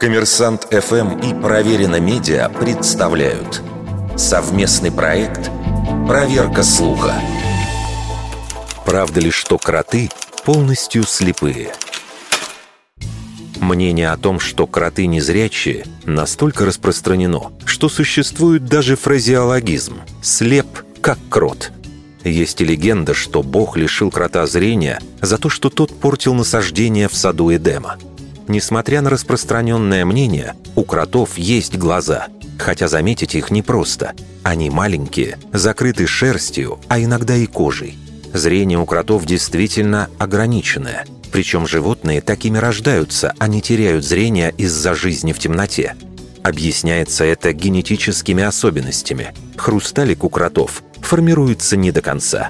Коммерсант ФМ и Проверено Медиа представляют совместный проект «Проверка слуха». Правда ли, что кроты полностью слепые? Мнение о том, что кроты незрячие, настолько распространено, что существует даже фразеологизм «слеп, как крот». Есть и легенда, что Бог лишил крота зрения за то, что тот портил насаждение в саду Эдема. Несмотря на распространенное мнение, у кротов есть глаза, хотя заметить их непросто. Они маленькие, закрыты шерстью, а иногда и кожей. Зрение у кротов действительно ограниченное, причем животные такими рождаются, а не теряют зрение из-за жизни в темноте. Объясняется это генетическими особенностями. Хрусталик у кротов формируется не до конца.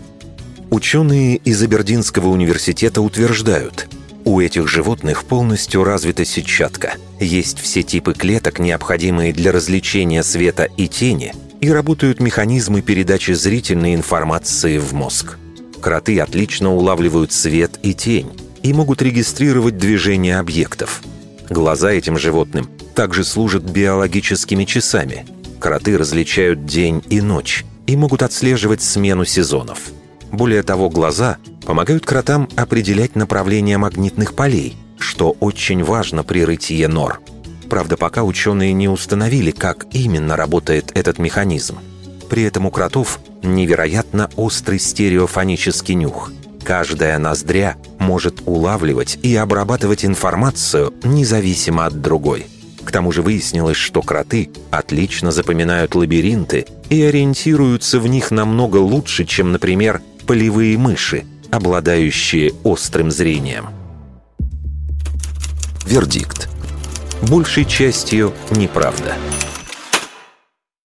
Ученые из Абердинского университета утверждают, у этих животных полностью развита сетчатка. Есть все типы клеток, необходимые для развлечения света и тени, и работают механизмы передачи зрительной информации в мозг. Кроты отлично улавливают свет и тень и могут регистрировать движение объектов. Глаза этим животным также служат биологическими часами. Кроты различают день и ночь и могут отслеживать смену сезонов. Более того, глаза помогают кротам определять направление магнитных полей, что очень важно при рытье нор. Правда, пока ученые не установили, как именно работает этот механизм. При этом у кротов невероятно острый стереофонический нюх. Каждая ноздря может улавливать и обрабатывать информацию независимо от другой – к тому же выяснилось, что кроты отлично запоминают лабиринты и ориентируются в них намного лучше, чем, например, полевые мыши, обладающие острым зрением. Вердикт. Большей частью неправда.